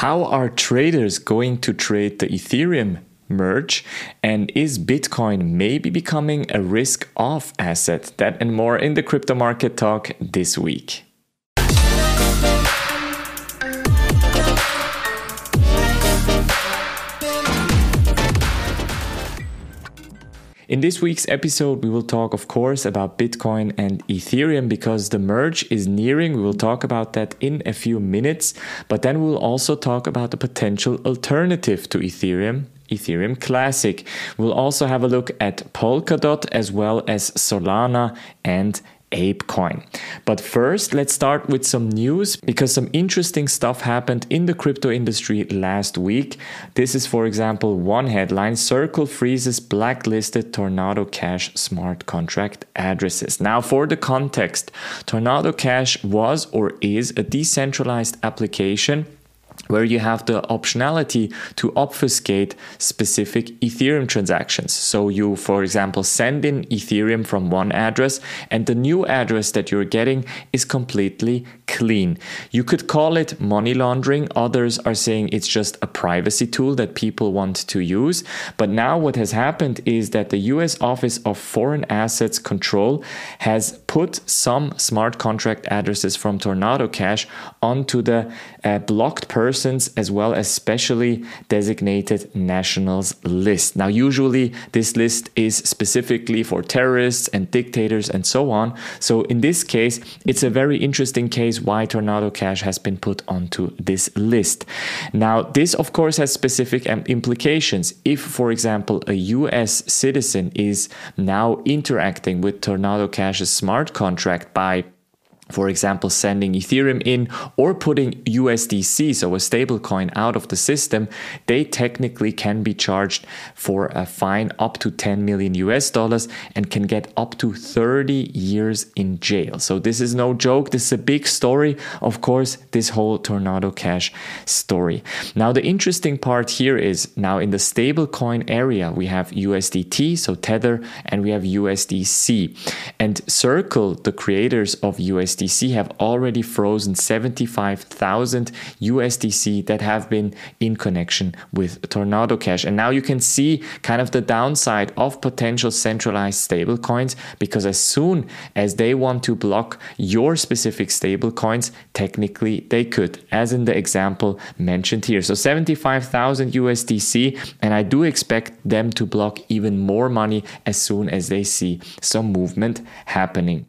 How are traders going to trade the Ethereum merge? And is Bitcoin maybe becoming a risk off asset? That and more in the crypto market talk this week. In this week's episode, we will talk, of course, about Bitcoin and Ethereum because the merge is nearing. We will talk about that in a few minutes, but then we'll also talk about the potential alternative to Ethereum. Ethereum Classic. We'll also have a look at Polkadot as well as Solana and ApeCoin. But first, let's start with some news because some interesting stuff happened in the crypto industry last week. This is, for example, one headline Circle freezes blacklisted Tornado Cash smart contract addresses. Now, for the context, Tornado Cash was or is a decentralized application where you have the optionality to obfuscate specific Ethereum transactions. So you, for example, send in Ethereum from one address and the new address that you're getting is completely clean. You could call it money laundering. Others are saying it's just a privacy tool that people want to use. But now what has happened is that the US Office of Foreign Assets Control has put some smart contract addresses from Tornado Cash onto the uh, blocked person persons as well as specially designated nationals list. Now, usually this list is specifically for terrorists and dictators and so on. So, in this case, it's a very interesting case why Tornado Cash has been put onto this list. Now, this of course has specific implications. If, for example, a US citizen is now interacting with Tornado Cash's smart contract by for example, sending Ethereum in or putting USDC, so a stablecoin, out of the system, they technically can be charged for a fine up to 10 million US dollars and can get up to 30 years in jail. So, this is no joke. This is a big story, of course, this whole Tornado Cash story. Now, the interesting part here is now in the stablecoin area, we have USDT, so Tether, and we have USDC. And Circle, the creators of USDC, USDC have already frozen 75,000 USDC that have been in connection with Tornado Cash. And now you can see kind of the downside of potential centralized stablecoins because as soon as they want to block your specific stablecoins, technically they could, as in the example mentioned here. So 75,000 USDC, and I do expect them to block even more money as soon as they see some movement happening.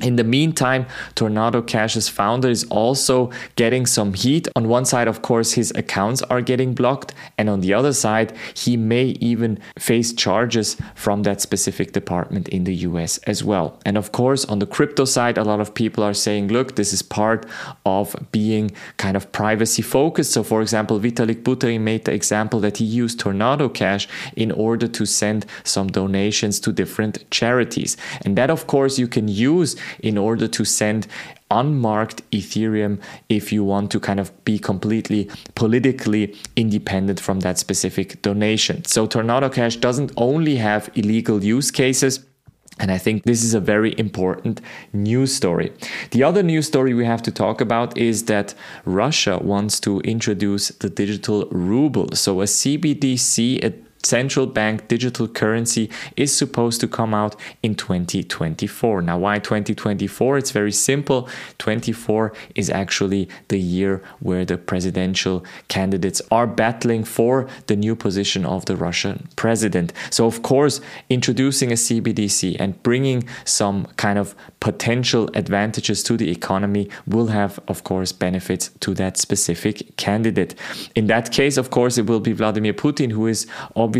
In the meantime, Tornado Cash's founder is also getting some heat. On one side, of course, his accounts are getting blocked, and on the other side, he may even face charges from that specific department in the US as well. And of course, on the crypto side, a lot of people are saying, look, this is part of being kind of privacy focused. So, for example, Vitalik Buterin made the example that he used Tornado Cash in order to send some donations to different charities. And that, of course, you can use in order to send unmarked Ethereum if you want to kind of be completely politically independent from that specific donation. So Tornado Cash doesn't only have illegal use cases. And I think this is a very important news story. The other news story we have to talk about is that Russia wants to introduce the digital ruble. So a CBDC, a central bank digital currency is supposed to come out in 2024. Now, why 2024? It's very simple. 24 is actually the year where the presidential candidates are battling for the new position of the Russian president. So, of course, introducing a CBDC and bringing some kind of potential advantages to the economy will have, of course, benefits to that specific candidate. In that case, of course, it will be Vladimir Putin who is obviously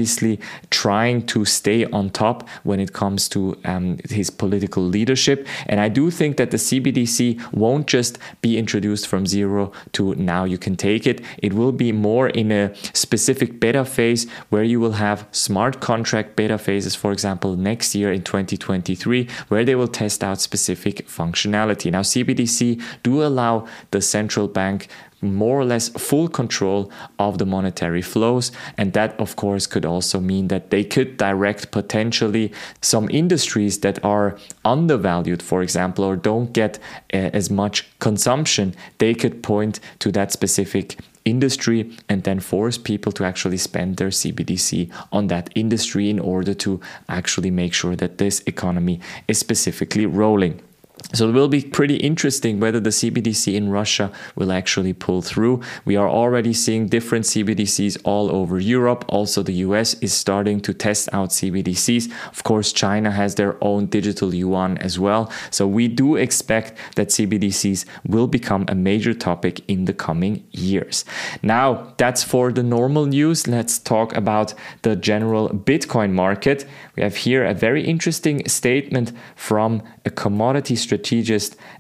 trying to stay on top when it comes to um, his political leadership. And I do think that the CBDC won't just be introduced from zero to now you can take it. It will be more in a specific beta phase where you will have smart contract beta phases, for example, next year in 2023, where they will test out specific functionality. Now, CBDC do allow the central bank more or less full control of the monetary flows. And that, of course, could also mean that they could direct potentially some industries that are undervalued, for example, or don't get uh, as much consumption. They could point to that specific industry and then force people to actually spend their CBDC on that industry in order to actually make sure that this economy is specifically rolling. So it will be pretty interesting whether the CBDC in Russia will actually pull through. We are already seeing different CBDCs all over Europe. Also, the US is starting to test out CBDCs. Of course, China has their own digital yuan as well. So we do expect that CBDCs will become a major topic in the coming years. Now, that's for the normal news. Let's talk about the general Bitcoin market. We have here a very interesting statement from a commodity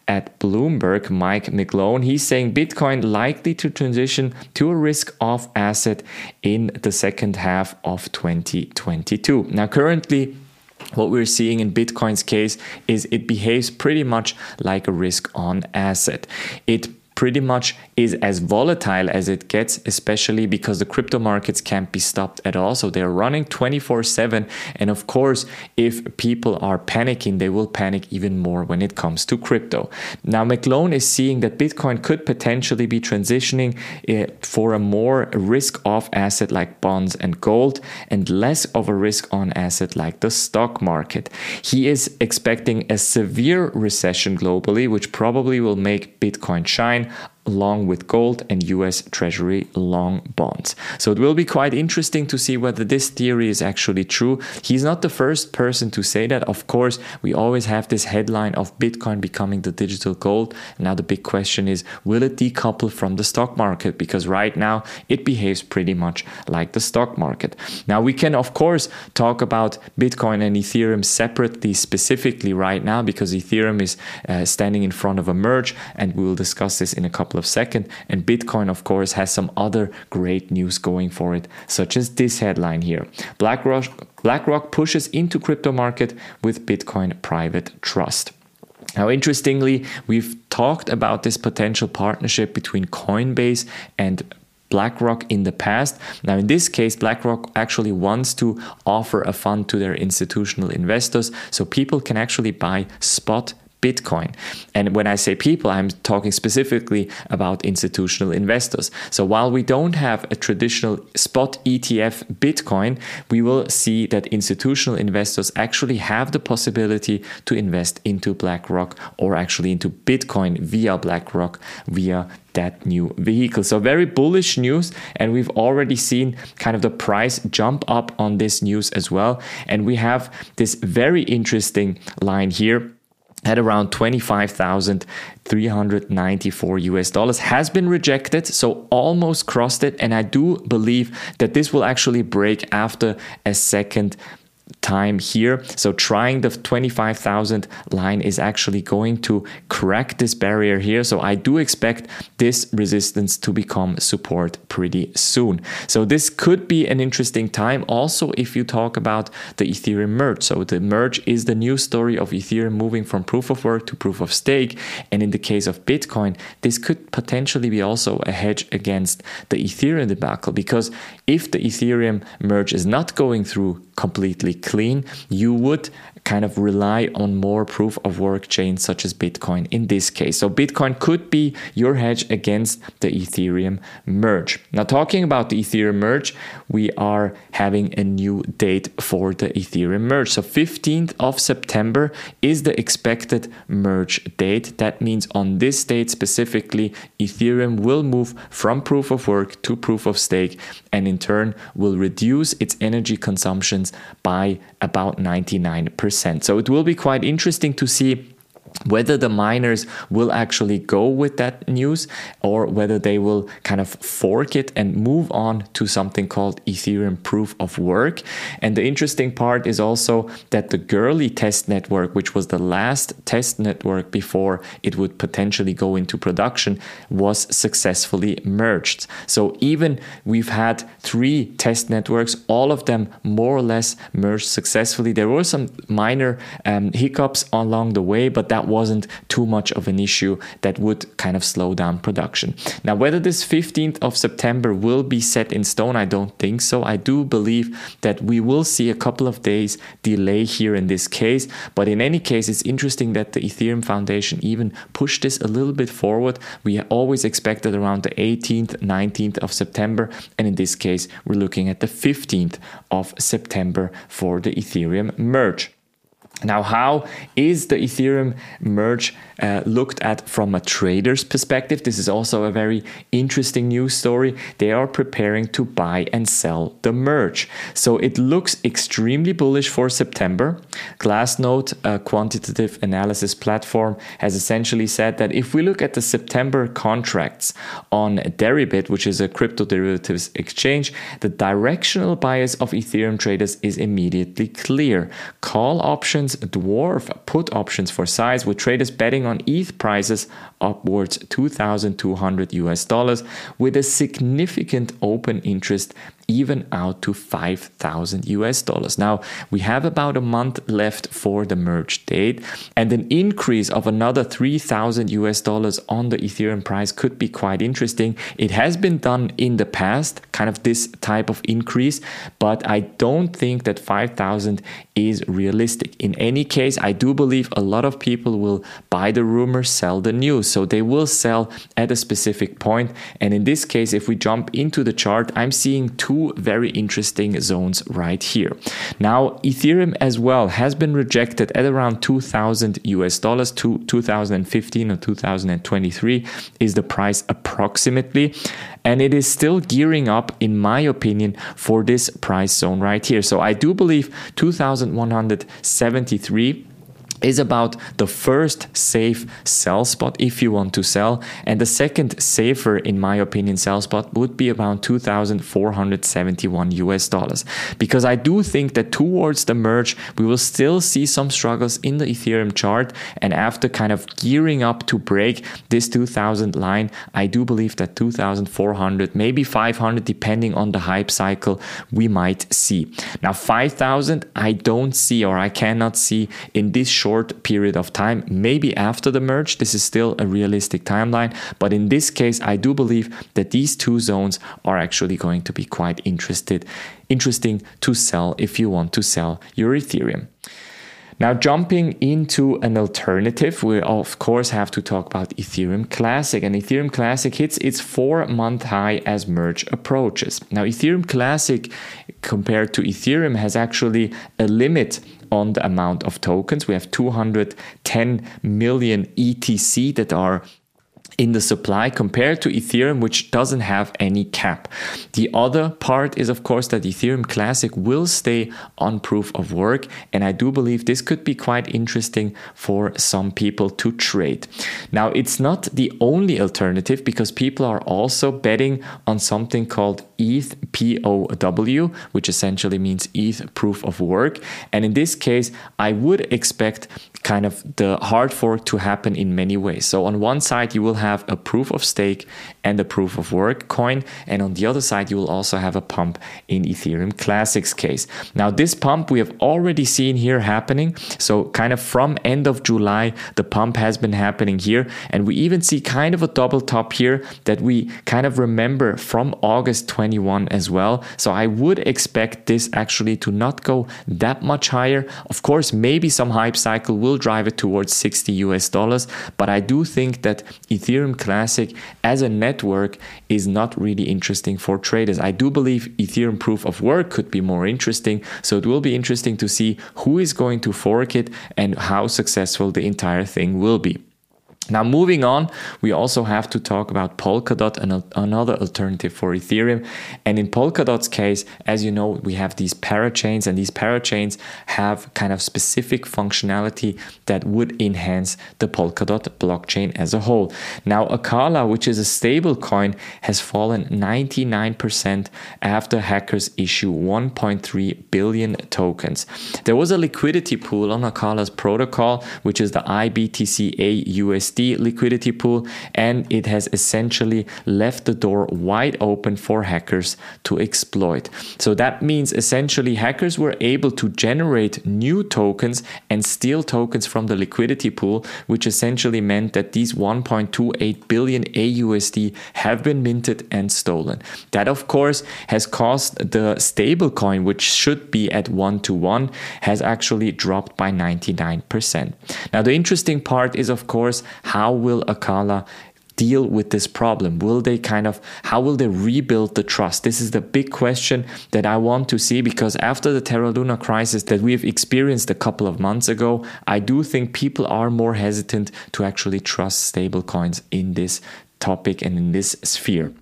at Bloomberg, Mike McGlone. He's saying Bitcoin likely to transition to a risk off asset in the second half of 2022. Now, currently, what we're seeing in Bitcoin's case is it behaves pretty much like a risk on asset. It pretty much is as volatile as it gets, especially because the crypto markets can't be stopped at all. So they're running 24 7. And of course, if people are panicking, they will panic even more when it comes to crypto. Now, McGlone is seeing that Bitcoin could potentially be transitioning eh, for a more risk off asset like bonds and gold and less of a risk on asset like the stock market. He is expecting a severe recession globally, which probably will make Bitcoin shine along with gold and US Treasury long bonds. So it will be quite interesting to see whether this theory is actually true. He's not the first person to say that. Of course, we always have this headline of Bitcoin becoming the digital gold. Now the big question is will it decouple from the stock market? Because right now it behaves pretty much like the stock market. Now we can, of course, talk about Bitcoin and Ethereum separately, specifically right now, because Ethereum is uh, standing in front of a merge, and we will discuss this in a couple couple of seconds. And Bitcoin, of course, has some other great news going for it, such as this headline here BlackRock, BlackRock pushes into crypto market with Bitcoin private trust. Now, interestingly, we've talked about this potential partnership between Coinbase and BlackRock in the past. Now, in this case, BlackRock actually wants to offer a fund to their institutional investors so people can actually buy spot Bitcoin. And when I say people, I'm talking specifically about institutional investors. So while we don't have a traditional spot ETF Bitcoin, we will see that institutional investors actually have the possibility to invest into BlackRock or actually into Bitcoin via BlackRock via that new vehicle. So very bullish news and we've already seen kind of the price jump up on this news as well and we have this very interesting line here at around 25,394 US dollars has been rejected so almost crossed it and I do believe that this will actually break after a second time here. So trying the 25,000 line is actually going to crack this barrier here. So I do expect this resistance to become support pretty soon. So this could be an interesting time. Also, if you talk about the Ethereum merge. So the merge is the new story of Ethereum moving from proof of work to proof of stake. And in the case of Bitcoin, this could potentially be also a hedge against the Ethereum debacle because if the Ethereum merge is not going through completely clean, you would kind of rely on more proof of work chains such as Bitcoin in this case. So Bitcoin could be your hedge against the Ethereum merge. Now talking about the Ethereum merge, we are having a new date for the Ethereum merge. So 15th of September is the expected merge date. That means on this date specifically, Ethereum will move from proof of work to proof of stake and in turn will reduce its energy consumptions by about 99%. So it will be quite interesting to see whether the miners will actually go with that news or whether they will kind of fork it and move on to something called Ethereum proof of work. And the interesting part is also that the Goerli test network, which was the last test network before it would potentially go into production, was successfully merged. So even we've had three test networks, all of them more or less merged successfully. There were some minor um, hiccups along the way, but that that wasn't too much of an issue that would kind of slow down production. Now, whether this 15th of September will be set in stone, I don't think so. I do believe that we will see a couple of days delay here in this case, but in any case, it's interesting that the Ethereum Foundation even pushed this a little bit forward. We always expected around the 18th, 19th of September, and in this case, we're looking at the 15th of September for the Ethereum merge. Now, how is the Ethereum merge uh, looked at from a trader's perspective? This is also a very interesting news story. They are preparing to buy and sell the merge. So it looks extremely bullish for September. Glassnode, a quantitative analysis platform, has essentially said that if we look at the September contracts on Deribit, which is a crypto derivatives exchange, the directional bias of Ethereum traders is immediately clear. Call options dwarf put options for size with traders betting on ETH prices upwards 2200 US dollars with a significant open interest even out to 5,000 US dollars. Now, we have about a month left for the merge date, and an increase of another 3,000 US dollars on the Ethereum price could be quite interesting. It has been done in the past, kind of this type of increase, but I don't think that 5,000 is realistic. In any case, I do believe a lot of people will buy the rumor, sell the news. So they will sell at a specific point. And in this case, if we jump into the chart, I'm seeing two very interesting zones right here. Now, Ethereum as well has been rejected at around 2000 US dollars to 2015 or 2023 is the price approximately. And it is still gearing up, in my opinion, for this price zone right here. So I do believe 2173 is about the first safe sell spot if you want to sell. And the second safer, in my opinion, sell spot would be around 2,471 US dollars. Because I do think that towards the merge, we will still see some struggles in the Ethereum chart. And after kind of gearing up to break this 2000 line, I do believe that 2,400, maybe 500, depending on the hype cycle, we might see. Now, 5,000, I don't see or I cannot see in this short short period of time. Maybe after the merge, this is still a realistic timeline. But in this case, I do believe that these two zones are actually going to be quite interested, interesting to sell if you want to sell your Ethereum. Now, jumping into an alternative, we of course have to talk about Ethereum Classic. And Ethereum Classic hits its four month high as merge approaches. Now, Ethereum Classic compared to Ethereum has actually a limit on the amount of tokens. We have 210 million ETC that are in the supply compared to Ethereum, which doesn't have any cap. The other part is, of course, that Ethereum Classic will stay on proof of work. And I do believe this could be quite interesting for some people to trade. Now, it's not the only alternative because people are also betting on something called ETH POW, which essentially means ETH proof of work. And in this case, I would expect kind of the hard fork to happen in many ways. So on one side, you will have a proof of stake and a proof of work coin. And on the other side, you will also have a pump in Ethereum Classics case. Now, this pump we have already seen here happening. So kind of from end of July, the pump has been happening here. And we even see kind of a double top here that we kind of remember from August 21 as well. So I would expect this actually to not go that much higher. Of course, maybe some hype cycle will drive it towards 60 US dollars. But I do think that Ethereum Classic as a network is not really interesting for traders. I do believe Ethereum proof of work could be more interesting. So it will be interesting to see who is going to fork it and how successful the entire thing will be. Now, moving on, we also have to talk about Polkadot, and another alternative for Ethereum. And in Polkadot's case, as you know, we have these parachains, and these parachains have kind of specific functionality that would enhance the Polkadot blockchain as a whole. Now, Acala, which is a stable coin, has fallen 99% after hackers issue 1.3 billion tokens. There was a liquidity pool on Acala's protocol, which is the IBTC USD USD liquidity pool, and it has essentially left the door wide open for hackers to exploit. So that means essentially hackers were able to generate new tokens and steal tokens from the liquidity pool, which essentially meant that these 1.28 billion AUSD have been minted and stolen. That, of course, has caused the stablecoin, which should be at one to one, has actually dropped by 99%. Now, the interesting part is, of course, how will Acala deal with this problem? Will they kind of, how will they rebuild the trust? This is the big question that I want to see because after the Terra Luna crisis that we've experienced a couple of months ago, I do think people are more hesitant to actually trust stablecoins in this topic and in this sphere.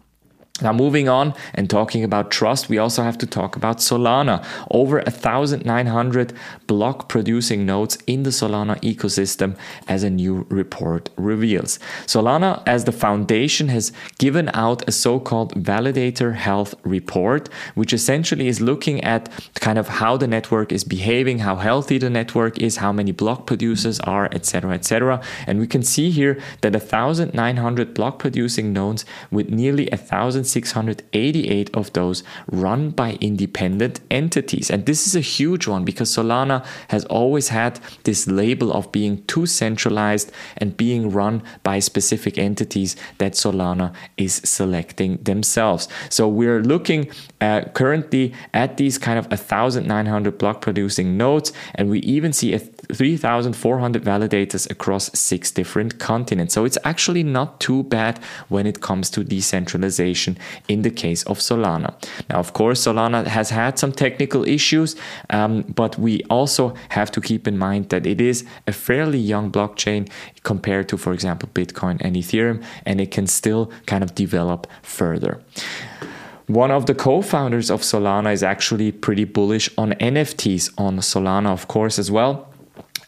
Now, moving on and talking about trust, we also have to talk about Solana. Over 1,900 block producing nodes in the Solana ecosystem, as a new report reveals. Solana, as the foundation, has given out a so called validator health report, which essentially is looking at kind of how the network is behaving, how healthy the network is, how many block producers are, etc. etc. And we can see here that 1,900 block producing nodes with nearly 1,000 688 of those run by independent entities. And this is a huge one because Solana has always had this label of being too centralized and being run by specific entities that Solana is selecting themselves. So we're looking uh, currently at these kind of 1,900 block producing nodes, and we even see a 3,400 validators across six different continents. So it's actually not too bad when it comes to decentralization in the case of Solana. Now, of course, Solana has had some technical issues, um, but we also have to keep in mind that it is a fairly young blockchain compared to, for example, Bitcoin and Ethereum, and it can still kind of develop further. One of the co founders of Solana is actually pretty bullish on NFTs on Solana, of course, as well.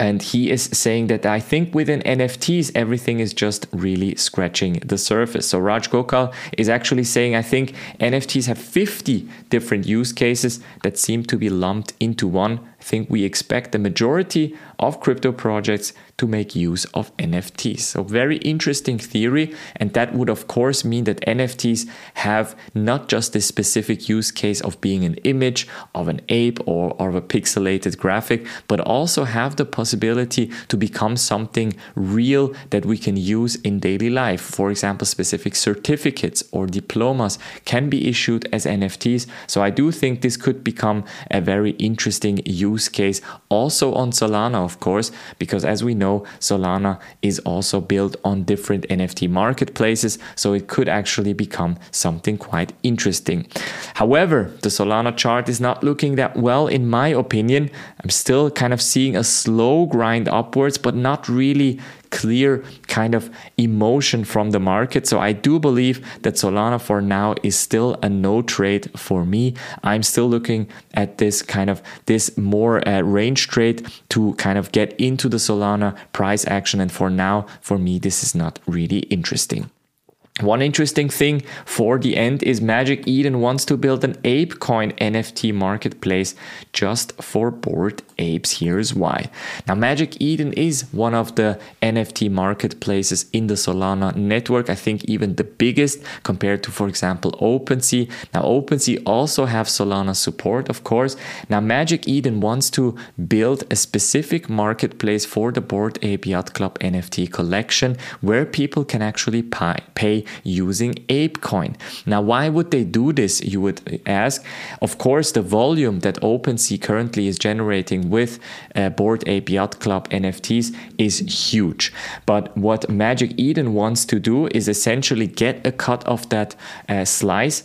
And he is saying that I think within NFTs, everything is just really scratching the surface. So Raj Gokal is actually saying, I think NFTs have 50 different use cases that seem to be lumped into one think we expect the majority of crypto projects to make use of NFTs. So, very interesting theory. And that would, of course, mean that NFTs have not just this specific use case of being an image of an ape or, or of a pixelated graphic, but also have the possibility to become something real that we can use in daily life. For example, specific certificates or diplomas can be issued as NFTs. So, I do think this could become a very interesting use use case also on Solana, of course, because as we know, Solana is also built on different NFT marketplaces, so it could actually become something quite interesting. However, the Solana chart is not looking that well, in my opinion. I'm still kind of seeing a slow grind upwards, but not really clear kind of emotion from the market. So I do believe that Solana for now is still a no trade for me. I'm still looking at this kind of this more uh, range trade to kind of get into the Solana price action. And for now, for me, this is not really interesting. One interesting thing for the end is Magic Eden wants to build an ApeCoin NFT marketplace just for bored apes. Here's why. Now, Magic Eden is one of the NFT marketplaces in the Solana network. I think even the biggest compared to, for example, OpenSea. Now, OpenSea also have Solana support, of course. Now, Magic Eden wants to build a specific marketplace for the Bored Ape Yacht Club NFT collection where people can actually pay using ApeCoin. Now, why would they do this? You would ask. Of course, the volume that OpenSea currently is generating with uh, Bored Ape Yacht Club NFTs is huge. But what Magic Eden wants to do is essentially get a cut of that uh, slice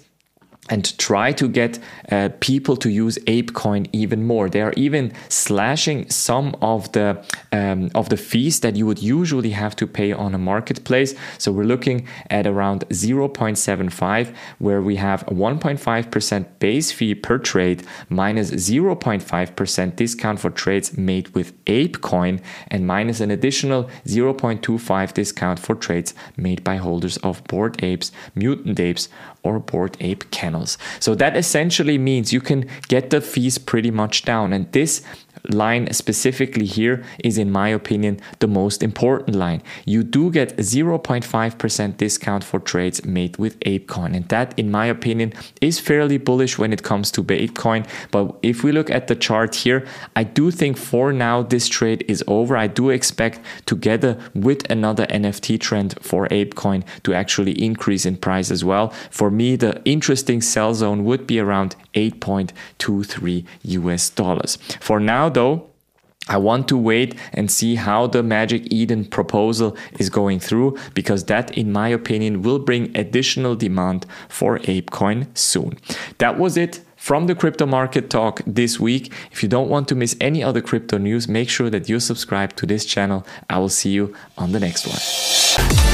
and try to get uh, people to use ApeCoin even more. They are even slashing some of the um, of the fees that you would usually have to pay on a marketplace. So we're looking at around 0.75, where we have a 1.5% base fee per trade minus 0.5% discount for trades made with ApeCoin and minus an additional 0.25 discount for trades made by holders of Bored Apes, Mutant Apes, or Bored Ape Kennels. So that essentially means you can get the fees pretty much down. And this line specifically here is, in my opinion, the most important line. You do get 0.5% discount for trades made with ApeCoin. And that, in my opinion, is fairly bullish when it comes to Bitcoin. But if we look at the chart here, I do think for now this trade is over. I do expect, together with another NFT trend for ApeCoin, to actually increase in price as well. For me, the interesting sell zone would be around 8.23 US dollars. For now, though, I want to wait and see how the Magic Eden proposal is going through because that, in my opinion, will bring additional demand for ApeCoin soon. That was it from the crypto market talk this week. If you don't want to miss any other crypto news, make sure that you subscribe to this channel. I will see you on the next one.